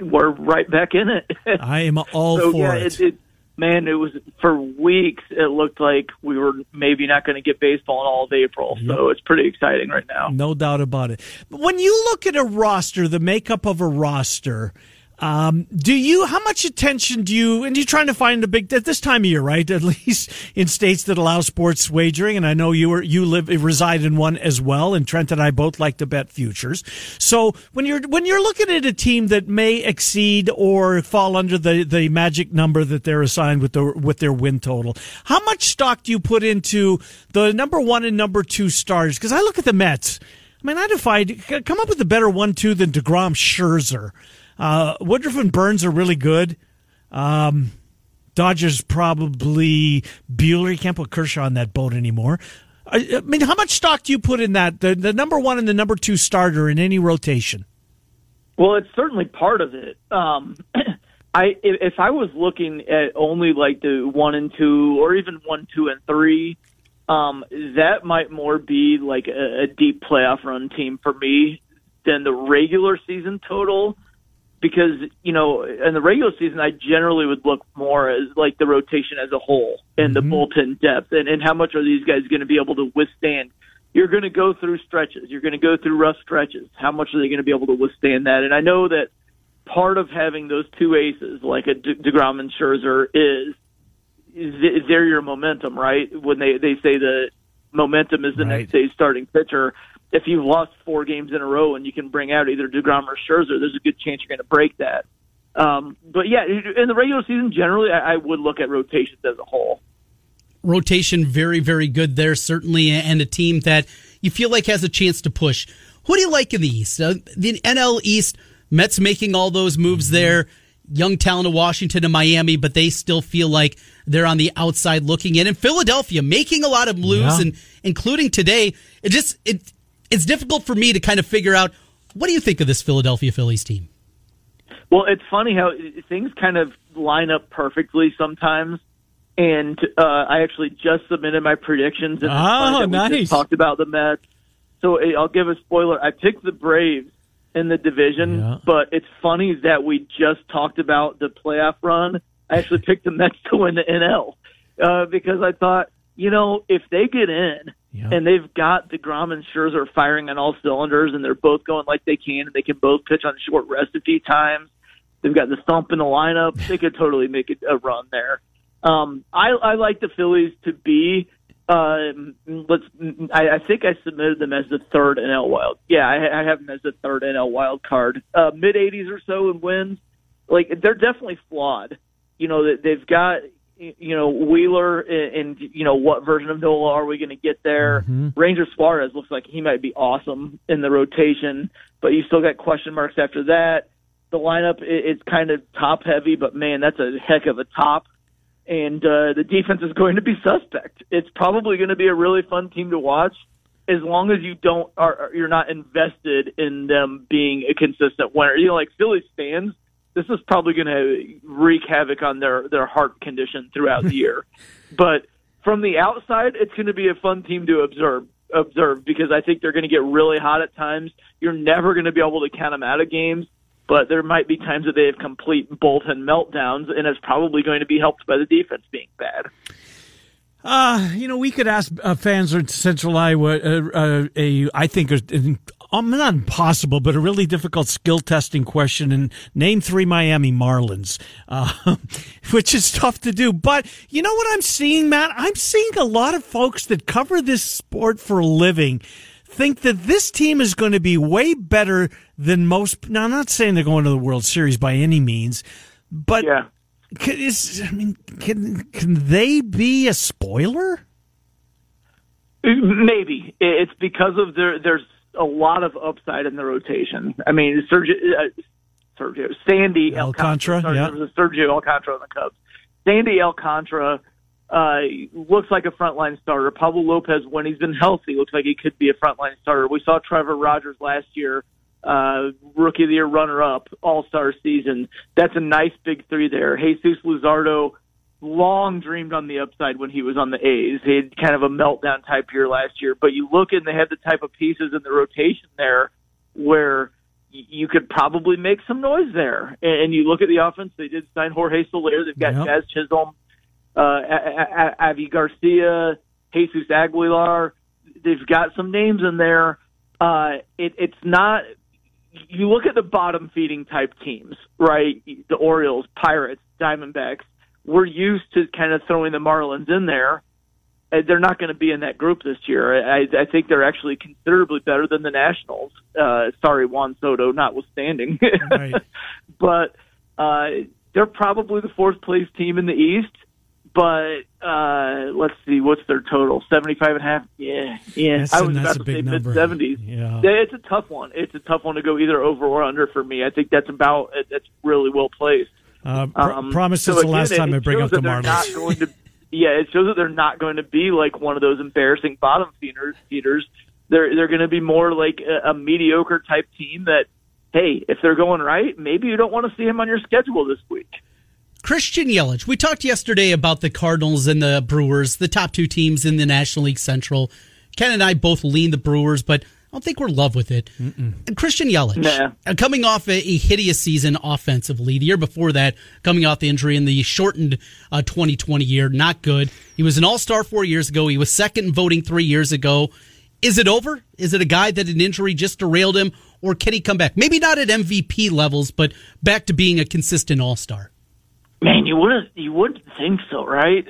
we're right back in it. <laughs> I am all so for yeah, it. it, it. Man, it was for weeks. It looked like we were maybe not going to get baseball in all of April. So it's pretty exciting right now. No doubt about it. But when you look at a roster, the makeup of a roster, um, do you how much attention do you and you're trying to find a big at this time of year, right? <laughs> At least in states that allow sports wagering, and I know you were you live reside in one as well, and Trent and I both like to bet futures. So when you're when you're looking at a team that may exceed or fall under the, the magic number that they're assigned with the with their win total, how much stock do you put into the number one and number two stars? Because I look at the Mets. I mean, I defied come up with a better one-two than Degrom, Scherzer. Uh, Woodruff and Burns are really good. Um, Dodgers probably Buehler. You can't put Kershaw on that boat anymore. I mean, how much stock do you put in that? The, the number one and the number two starter in any rotation? Well, it's certainly part of it. Um, <clears throat> I if I was looking at only like the one and two, or even one, two, and three, um, that might more be like a, a deep playoff run team for me than the regular season total because you know in the regular season I generally would look more as like the rotation as a whole and mm-hmm. the bullpen depth and, and how much are these guys going to be able to withstand. You're going to go through stretches. You're going to go through rough stretches. How much are they going to be able to withstand that? And I know that part of having those two aces like a De- Degrom and Scherzer is, is they're your momentum, right? When they they say the momentum is the right. next day's starting pitcher if you've lost four games in a row and you can bring out either Degrom or Scherzer, there's a good chance you're going to break that. Um, but yeah, in the regular season, generally, I, I would look at rotations as a whole. Rotation, very, very good there, certainly, and a team that you feel like has a chance to push. Who do you like in the East? Uh, the NL East, Mets making all those moves mm-hmm. there. Young talent of Washington and Miami, but they still feel like they're on the outside looking in. And Philadelphia making a lot of moves, yeah. and including today, it just it it's difficult for me to kind of figure out what do you think of this Philadelphia Phillies team? Well, it's funny how things kind of line up perfectly sometimes. And uh, I actually just submitted my predictions. And oh, nice. talked about the Mets. So I'll give a spoiler. I picked the Braves in the division, yeah. but it's funny that we just talked about the playoff run. I actually <laughs> picked the Mets to win the NL uh, because I thought, you know, if they get in, Yep. And they've got DeGrom and Scherzer firing on all cylinders, and they're both going like they can, and they can both pitch on short rest a few times. They've got the thump in the lineup. They could totally make a run there. Um, I, I like the Phillies to be. Uh, let's. I, I think I submitted them as the third NL wild. Yeah, I, I have them as the third NL wild card. Uh, Mid 80s or so in wins. Like they're definitely flawed. You know that they've got you know Wheeler and, and you know what version of Nola are we going to get there? Mm-hmm. Ranger Suarez looks like he might be awesome in the rotation, but you still got question marks after that. The lineup it's kind of top heavy, but man, that's a heck of a top. And uh, the defense is going to be suspect. It's probably going to be a really fun team to watch, as long as you don't are you're not invested in them being a consistent winner. You know, like Phillies fans this is probably going to wreak havoc on their their heart condition throughout the year. <laughs> But from the outside, it's going to be a fun team to observe observe because I think they're going to get really hot at times. You're never going to be able to count them out of games, but there might be times that they have complete bolt Bolton meltdowns, and it's probably going to be helped by the defense being bad. Uh, you know, we could ask uh, fans in Central Iowa uh, uh, a, I think, um, not impossible, but a really difficult skill testing question. And name three Miami Marlins, uh, <laughs> which is tough to do. But you know what I'm seeing, Matt? I'm seeing a lot of folks that cover this sport for a living think that this team is going to be way better than most. Now, I'm not saying they're going to the World Series by any means, but yeah. Can, is, I mean, can can they be a spoiler? Maybe it's because of their there's a lot of upside in the rotation. I mean, Sergio, uh, Sergio Sandy Alcantara, Alcantara yeah. there was a Sergio Alcantara on the Cubs. Sandy Alcantara uh, looks like a frontline starter. Pablo Lopez, when he's been healthy, looks like he could be a frontline starter. We saw Trevor Rogers last year, uh, rookie of the year runner up, all star season. That's a nice big three there. Jesus Luzardo long dreamed on the upside when he was on the A's. He had kind of a meltdown type year last year, but you look and they had the type of pieces in the rotation there where you could probably make some noise there. And you look at the offense, they did sign Jorge Soler. They've got yep. Jazz Chisholm, uh, Avi Garcia, Jesus Aguilar. They've got some names in there. Uh, it, it's not. You look at the bottom feeding type teams, right? The Orioles, Pirates, Diamondbacks we're used to kind of throwing the Marlins in there. They're not going to be in that group this year. I, I think they're actually considerably better than the Nationals. Uh, sorry, Juan Soto, notwithstanding. Right. <laughs> but uh, they're probably the fourth place team in the East. But uh, let's see, what's their total? Seventy-five and a half. Yeah, yeah. That's, I was about to say mid seventies. Yeah. it's a tough one. It's a tough one to go either over or under for me. I think that's about that's really well placed. Uh, pr- um, promise so is the last time I bring up the Marlins. To, <laughs> yeah, it shows that they're not going to be like one of those embarrassing bottom feeders. feeders. They're they're going to be more like a, a mediocre type team that, hey, if they're going right, maybe you don't want to see him on your schedule this week. Christian Yelich. We talked yesterday about the Cardinals and the Brewers, the top two teams in the National League Central. Ken and I both lean the Brewers, but I don't think we're in love with it. Mm-mm. Christian Yelich, nah. Uh, coming off a, a, hideous season offensively. The year before that, coming off the injury in the shortened uh, 2020 year, not good. He was an All Star four years ago. He was second in voting three years ago. Is it over? Is it a guy that an injury just derailed him, or can he come back? Maybe not at MVP levels, but back to being a consistent All Star. Man, you wouldn't you wouldn't think so, right?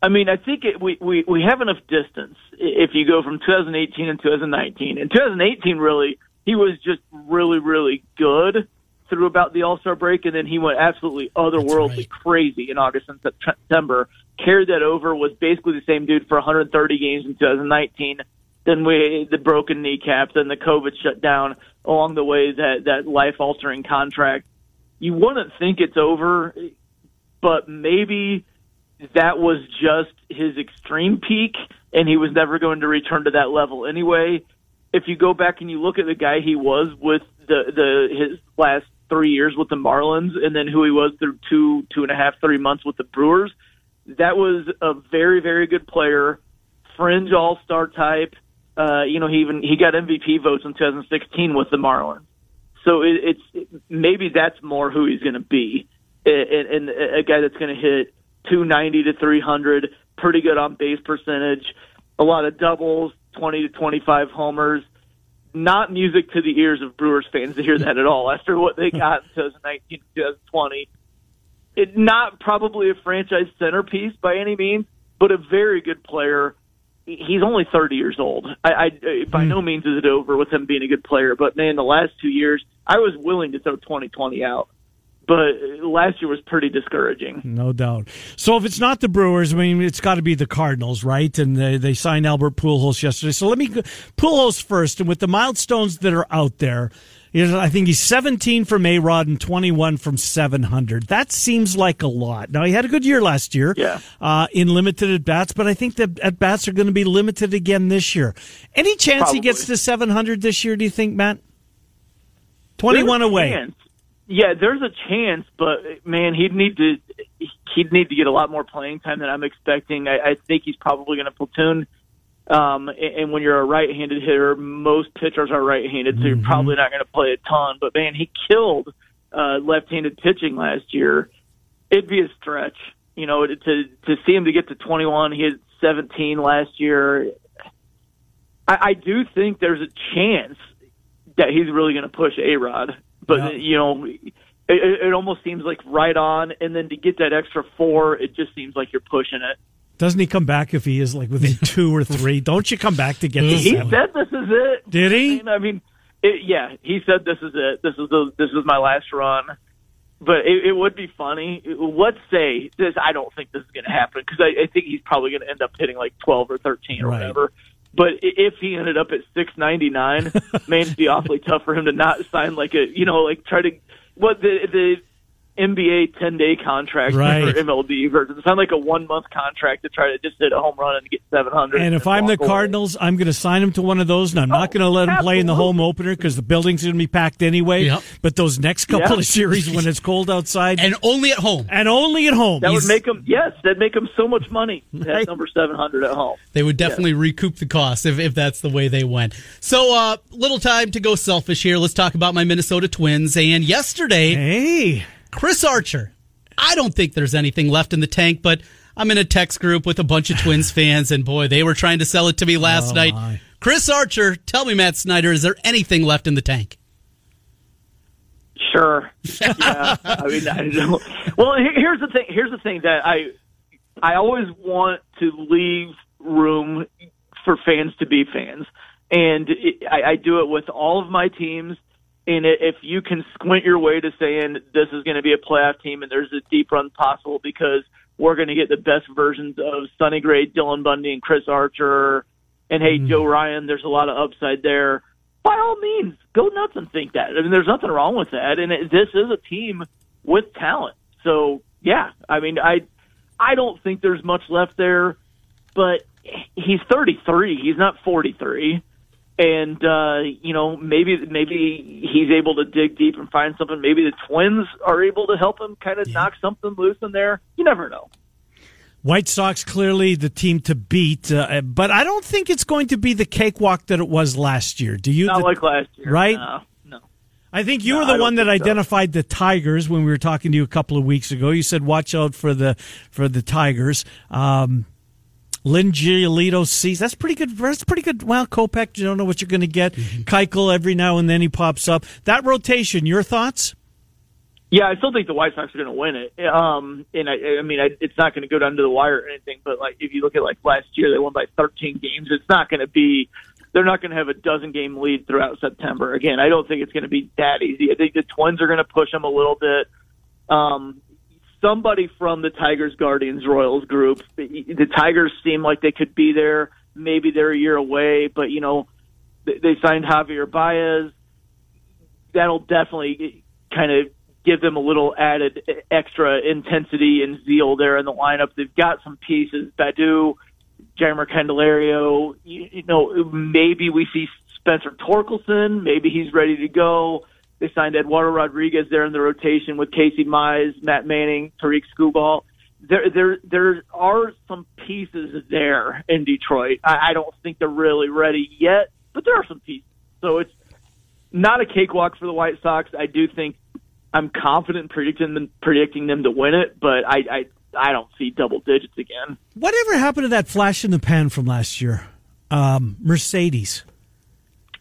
I mean, I think it, we, we we have enough distance if you go from 2018 and 2019. In 2018, really, he was just really really good through about the All Star break, and then he went absolutely otherworldly right. crazy in August and September. Carried that over, was basically the same dude for 130 games in 2019. Then we the broken kneecaps then the COVID shutdown along the way that that life altering contract. You wouldn't think it's over but maybe that was just his extreme peak and he was never going to return to that level anyway. If you go back and you look at the guy he was with the the his last three years with the Marlins and then who he was through two, two and a half, three months with the Brewers, that was a very, very good player, fringe all star type. Uh, you know, he even he got MVP votes in 2016 with the Marlins. So it, it's maybe that's more who he's going to be and, and a guy that's going to hit 290 to 300, pretty good on base percentage, a lot of doubles, 20 to 25 homers. Not music to the ears of Brewers fans to hear that at all after what they got in 2019, 2020. It, not probably a franchise centerpiece by any means, but a very good player. He's only 30 years old. I, I by mm. no means is it over with him being a good player, but man, the last two years, I was willing to throw 2020 out but last year was pretty discouraging. No doubt. So if it's not the Brewers, I mean, it's got to be the Cardinals, right? And they, they signed Albert Pujols yesterday. So let me Pujols first, and with the milestones that are out there, I think he's 17 from A Rod and 21 from 700. That seems like a lot. Now he had a good year last year, yeah. uh, in limited at bats, but I think the at bats are going to be limited again this year. Any chance Probably. he gets to 700 this year? Do you think, Matt? 21 away. Chance. Yeah, there's a chance, but man, he'd need to he'd need to get a lot more playing time than I'm expecting. I, I think he's probably going to platoon. Um, and when you're a right-handed hitter, most pitchers are right-handed, so you're mm-hmm. probably not going to play a ton. But man, he killed uh, left-handed pitching last year. It'd be a stretch, you know, to to see him to get to 21. He had 17 last year. I, I do think there's a chance that he's really going to push A Rod but yeah. you know, it, it almost seems like right on. And then to get that extra four, it just seems like you're pushing it. Doesn't he come back if he is like within <laughs> two or three? Don't you come back to get the He seven? said this is it. Did he? I mean, I mean it, yeah, he said this is it. This is the this is my last run. But it, it would be funny. Let's say this. I don't think this is going to happen because I, I think he's probably going to end up hitting like twelve or thirteen or right. whatever. But if he ended up at six ninety nine, <laughs> man, it'd be awfully tough for him to not sign like a you know like try to what the the NBA 10 day contract right. for MLB versus it sounds like a one month contract to try to just hit a home run and get 700. And if I'm the Cardinals, I'm going to sign him to one of those, and I'm oh, not going to let him absolutely. play in the home opener because the building's going to be packed anyway. Yep. But those next couple yep. of series when it's cold outside, and only at home, and only at home, that would make him yes, that'd make him so much money. Right. number 700 at home. They would definitely yeah. recoup the cost if, if that's the way they went. So, uh, little time to go selfish here. Let's talk about my Minnesota Twins. And yesterday, hey. Chris Archer. I don't think there's anything left in the tank, but I'm in a text group with a bunch of Twins fans, and boy, they were trying to sell it to me last oh, night. My. Chris Archer, tell me, Matt Snyder, is there anything left in the tank? Sure. <laughs> Yeah. I mean, I don't. Well, here's the thing. Here's the thing that I, I always want to leave room for fans to be fans, and it, I, I do it with all of my teams and if you can squint your way to saying this is going to be a playoff team and there's a deep run possible because we're going to get the best versions of Sonny Gray, Dylan Bundy, and Chris Archer, and hey, mm. Joe Ryan, there's a lot of upside there. By all means, go nuts and think that. I mean, there's nothing wrong with that. And it, this is a team with talent. So So yeah, I mean, I I don't think there's much left there, but he's 33. He's not 43 and uh, you know maybe maybe he's able to dig deep and find something. Maybe the Twins are able to help him kind of yeah. knock something loose in there. You never know. White Sox clearly the team to beat, uh, but I don't think it's going to be the cakewalk that it was last year. Do you? Not the, like last year, right? No, no. I think you no, were the one that identified so. the Tigers when we were talking to you a couple of weeks ago. You said watch out for the for the Tigers. Um, Lynn Giolito Cease that's pretty good. That's pretty good. Well, Kopech, you don't know what you're going to get. mm Keuchel every now and then he pops up. That rotation, your thoughts? Yeah, I still think the White Sox are going to win it. Um, and I, I mean, I, it's not going to go down to the wire or anything. But like, if you look at like last year, they won by 13 games. It's not going to be. They're not going to have a dozen game lead throughout September. Again, I don't think it's going to be that easy. I think the Twins are going to push them a little bit. Um, somebody from the Tigers, Guardians, Royals group. The Tigers seem like they could be there. Maybe they're a year away, but you know, they signed Javier Baez. That'll definitely kind of give them a little added extra intensity and zeal there in the lineup. They've got some pieces. Baddoo, Jeimer Candelario. You, you know, maybe we see Spencer Torkelson. Maybe he's ready to go. They signed Eduardo Rodriguez there in the rotation with Casey Mize, Matt Manning, Tarik Skubal. There, there, there are some pieces there in Detroit. I, I don't think they're really ready yet, but there are some pieces. So it's not a cakewalk for the White Sox. I do think I'm confident in predicting them, predicting them to win it, but I, I, I don't see double digits again. Whatever happened to that flash in the pan from last year? Um, Mercedes.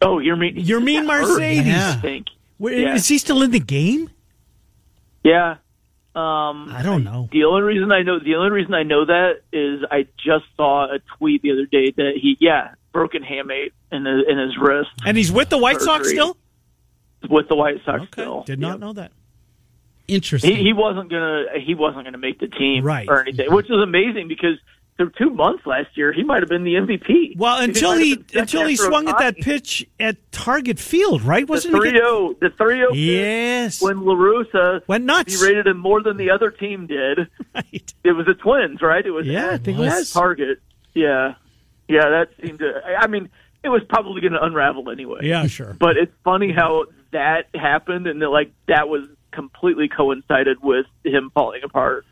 Oh, you're mean. Yermín Mercedes. Yeah. I think. Where, yeah. Is he still in the game? Yeah. Um, I don't know. The only reason I know the only reason I know that is I just saw a tweet the other day that he yeah broken hamate in his, in his wrist, and he's with the White Sox still. With the White Sox okay. still, did not yep. know that. Interesting. He, he, wasn't gonna he wasn't gonna make the team right. or anything, which is amazing because through two months last year, he might have been the MVP. Well, until he, he until he swung at that pitch at Target Field, right? Wasn't the 3-0, the 3-0 Yes. When La Russa went nuts. He rated him more than the other team did. <laughs> Right. It was the Twins, right? It was yeah, I think it was Target. Yeah, yeah, that seemed to. I mean, it was probably going to unravel anyway. Yeah, sure. But it's funny how that happened, and that, like that was completely coincided with him falling apart.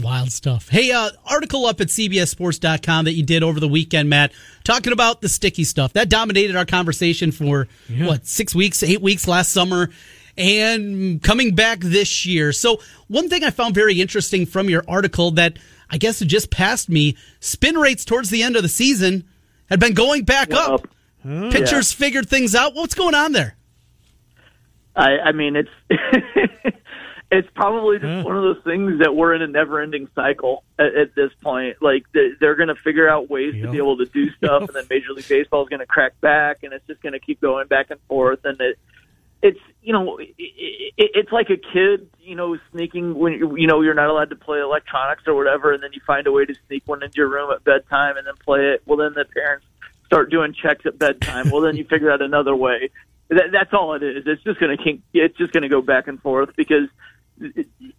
Wild stuff. Hey, uh, article up at CBSSports.com that you did over the weekend, Matt, talking about the sticky stuff. That dominated our conversation for, yeah. what, six weeks, eight weeks last summer, and coming back this year. So, one thing I found very interesting from your article that I guess it just passed me spin rates towards the end of the season had been going back well, up. up. Pitchers yeah. figured things out. What's going on there? I, I mean, it's. <laughs> it's probably just yeah. one of those things that we're in a never-ending cycle at, at this point. Like they're, they're going to figure out ways yep. to be able to do <laughs> stuff, yep. and then Major League Baseball is going to crack back, and it's just going to keep going back and forth. And it, it's you know, it, it, it's like a kid, you know, sneaking when you know you're not allowed to play electronics or whatever, and then you find a way to sneak one into your room at bedtime and then play it. Well, then the parents start doing checks at bedtime. well, then you figure out another way. That, that's all it is. It's just going to it's just going to go back and forth because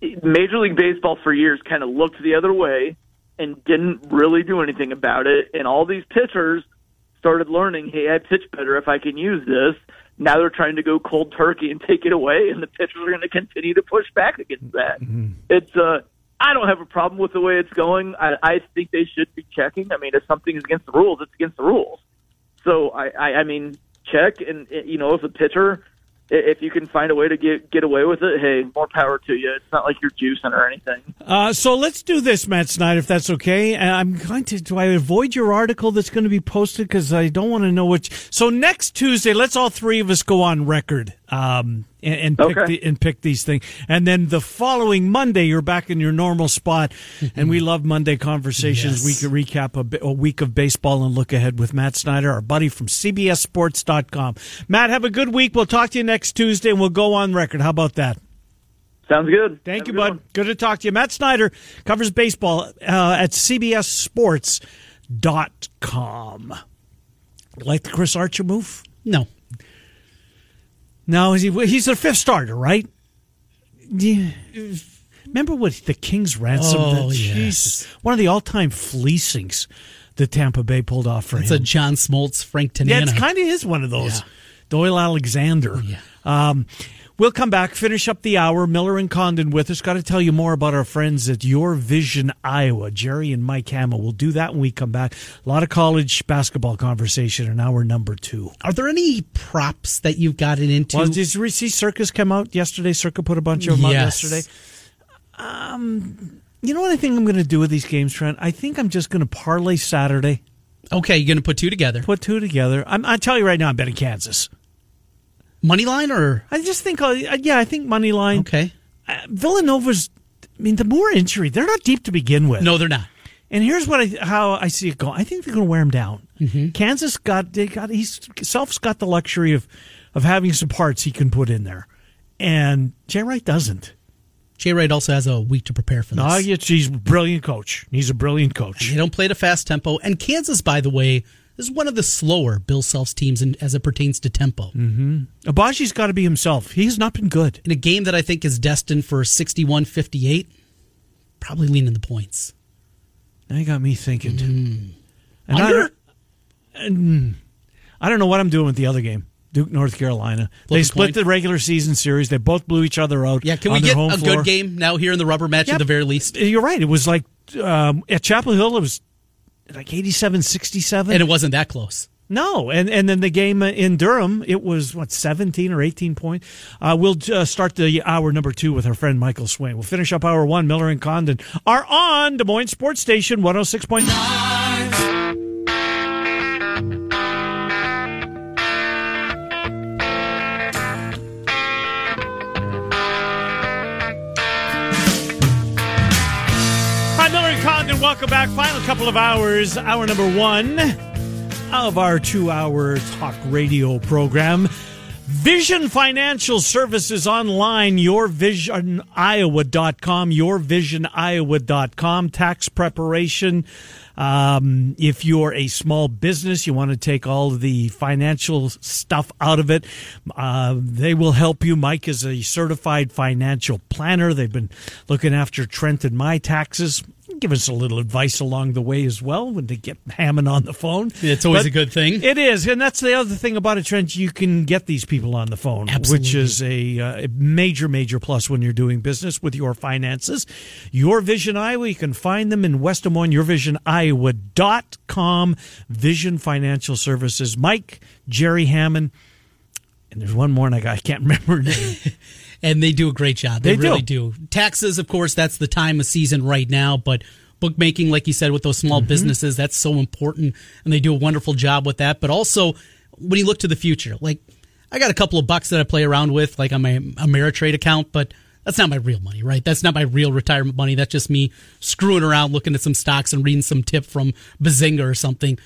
Major League Baseball for years kind of looked the other way and didn't really do anything about it. And all these pitchers started learning, hey, I pitch better if I can use this. Now they're trying to go cold turkey and take it away, and the pitchers are going to continue to push back against that. Mm-hmm. It's uh, I don't have a problem with the way it's going. I, I think they should be checking. I mean, if something is against the rules, it's against the rules. So I, I, I mean, check, and you know, if a pitcher if you can find a way to get get away with it, hey, more power to you. It's not like you're juicing or anything. Uh, so let's do this, Matt Snyder, if that's okay. I'm going to. Do I avoid your article that's going to be posted because I don't want to know which. So next Tuesday, let's all three of us go on record. Um, and, and pick okay. the, and pick these things. And then the following Monday, you're back in your normal spot. and we love Monday conversations. Yes. We can recap a, a, week of baseball and look ahead with Matt Snyder, our buddy from CBSSports.com. Matt, have a good week. We'll talk to you next Tuesday, and we'll go on record. How about that? Sounds good. Thank have you, good bud. One. Good to talk to you. Matt Snyder covers baseball uh, at CBSSports.com. Like the Chris Archer move? No. No, he, he's a fifth starter, right? Yeah. Remember what the Kings ransom? Oh, that, yes. one of the all-time fleecings that Tampa Bay pulled off for It's him. a John Smoltz, Frank Tanana. Yeah, it kind of is one of those. Yeah. Doyle Alexander. yeah. Um, we'll come back, finish up the hour. Miller and Condon with us. Got to tell you more about our friends at Your Vision Iowa. Jerry and Mike Hamill. We'll do that when we come back. A lot of college basketball conversation in hour number two. Are there any props that you've gotten into? Well, did you see Circa come out yesterday? Circa put a bunch of them out Yes. yesterday. Um, you know what I think I'm going to do with these games, Trent? I think I'm just going to parlay Saturday, okay, you're going to put two together. put two together. I'm, I tell you right now, I'm betting Kansas. Money line or I just think, I'll- uh, yeah, I think money line. okay? Uh, Villanova's. I mean, the more injury, they're not deep to begin with. No, they're not. And here's what I how I see it going. I think they're going to wear him down. Mm-hmm. Kansas got they got he's Self's got the luxury of of having some parts he can put in there, and Jay Wright doesn't. Jay Wright also has a week to prepare for this. No, yeah, he's a brilliant coach. He's a brilliant coach. They don't play at a fast tempo. And Kansas, by the way, is one of the slower Bill Self's teams in, as it pertains to tempo. Mm. Agbaji's got to be himself. He has not been good. In a game that I think is destined for 61 58, probably leaning the points. Now you got me thinking. And I, Under? don't, and I don't know what I'm doing with the other game. Duke, North Carolina. they Flip a split coin? the regular season series. They both blew each other out. Yeah, can we get a floor. good game now here in the rubber match Yep. at the very least? You're right. It was like um, at Chapel Hill. It was like 87 67. And it wasn't that close. No, and and then the game in Durham, it was what seventeen or eighteen point. Uh, we'll uh, start the hour number two with our friend Michael Swain. We'll finish up hour one. Miller and Condon are on Des Moines Sports Station one hundred six point nine. Welcome back. Final couple of hours. Hour number one of our two-hour talk radio program. Vision Financial Services online, yourvisioniowa.com, yourvisioniowa.com, tax preparation. Um, if you're a small business, you want to take all the financial stuff out of it, uh, they will help you. Mike is a certified financial planner. They've been looking after Trent and my taxes. Give us a little advice along the way as well when they get Hammond on the phone. It's always But a good thing. It is, and that's the other thing about it, Trent. You can get these people on the phone, which is a, uh, a major, major plus when you're doing business with your finances. Your Vision Iowa, you can find them in West Des Moines, yourvisioniowa.com, Vision Financial Services. Mike, Jerry Hammond, and there's one more, and I, got- I can't remember. <laughs> and they do a great job. They, They really do. Taxes, of course, that's the time of season right now, but bookmaking, like you said, with those small mm-hmm. businesses, that's so important, and they do a wonderful job with that. But also, when you look to the future, like I got a couple of bucks that I play around with, like on my Ameritrade account, but that's not my real money, right? That's not my real retirement money. That's just me screwing around, looking at some stocks and reading some tip from Benzinga or something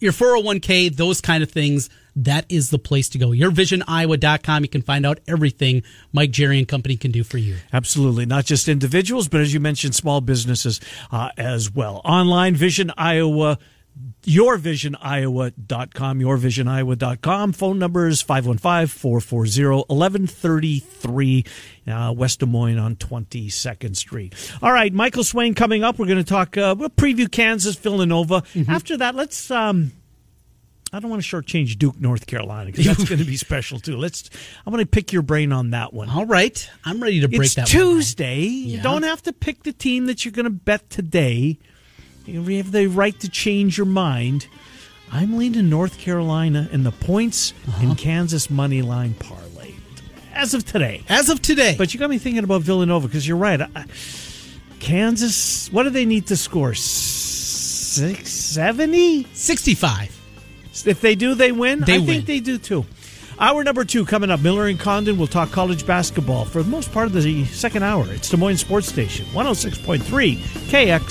your 401k, those kind of things, that is the place to go. Yourvisioniowa.com. You can find out everything Mike Jerry and company can do for you. Absolutely. Not just individuals, but as you mentioned, small businesses uh, as well. Online, Vision Iowa, yourvisioniowa.com, yourvisioniowa.com. Phone number is 515-440-1133, uh, West Des Moines on 22nd Street. All right, Michael Swain coming up. We're going to talk, uh, we'll preview Kansas, Villanova. After that, let's, um, I don't want to shortchange Duke, North Carolina, because that's going to be <laughs> special too. Let's, I'm going to pick your brain on that one. All right. I'm ready to break It's that one down. Tuesday. You don't have to pick the team that you're going to bet today. You have the right to change your mind. I'm leaning North Carolina and the points Uh-huh. in Kansas money line parlay as of today. As of today. But you got me thinking about Villanova because you're right. I- Kansas, what do they need to score? Six seventy. 65. If they do, they win. They I win. think they do too. Hour number two coming up. Miller and Condon will talk college basketball for the most part of the second hour. It's Des Moines Sports Station, 106.3 KX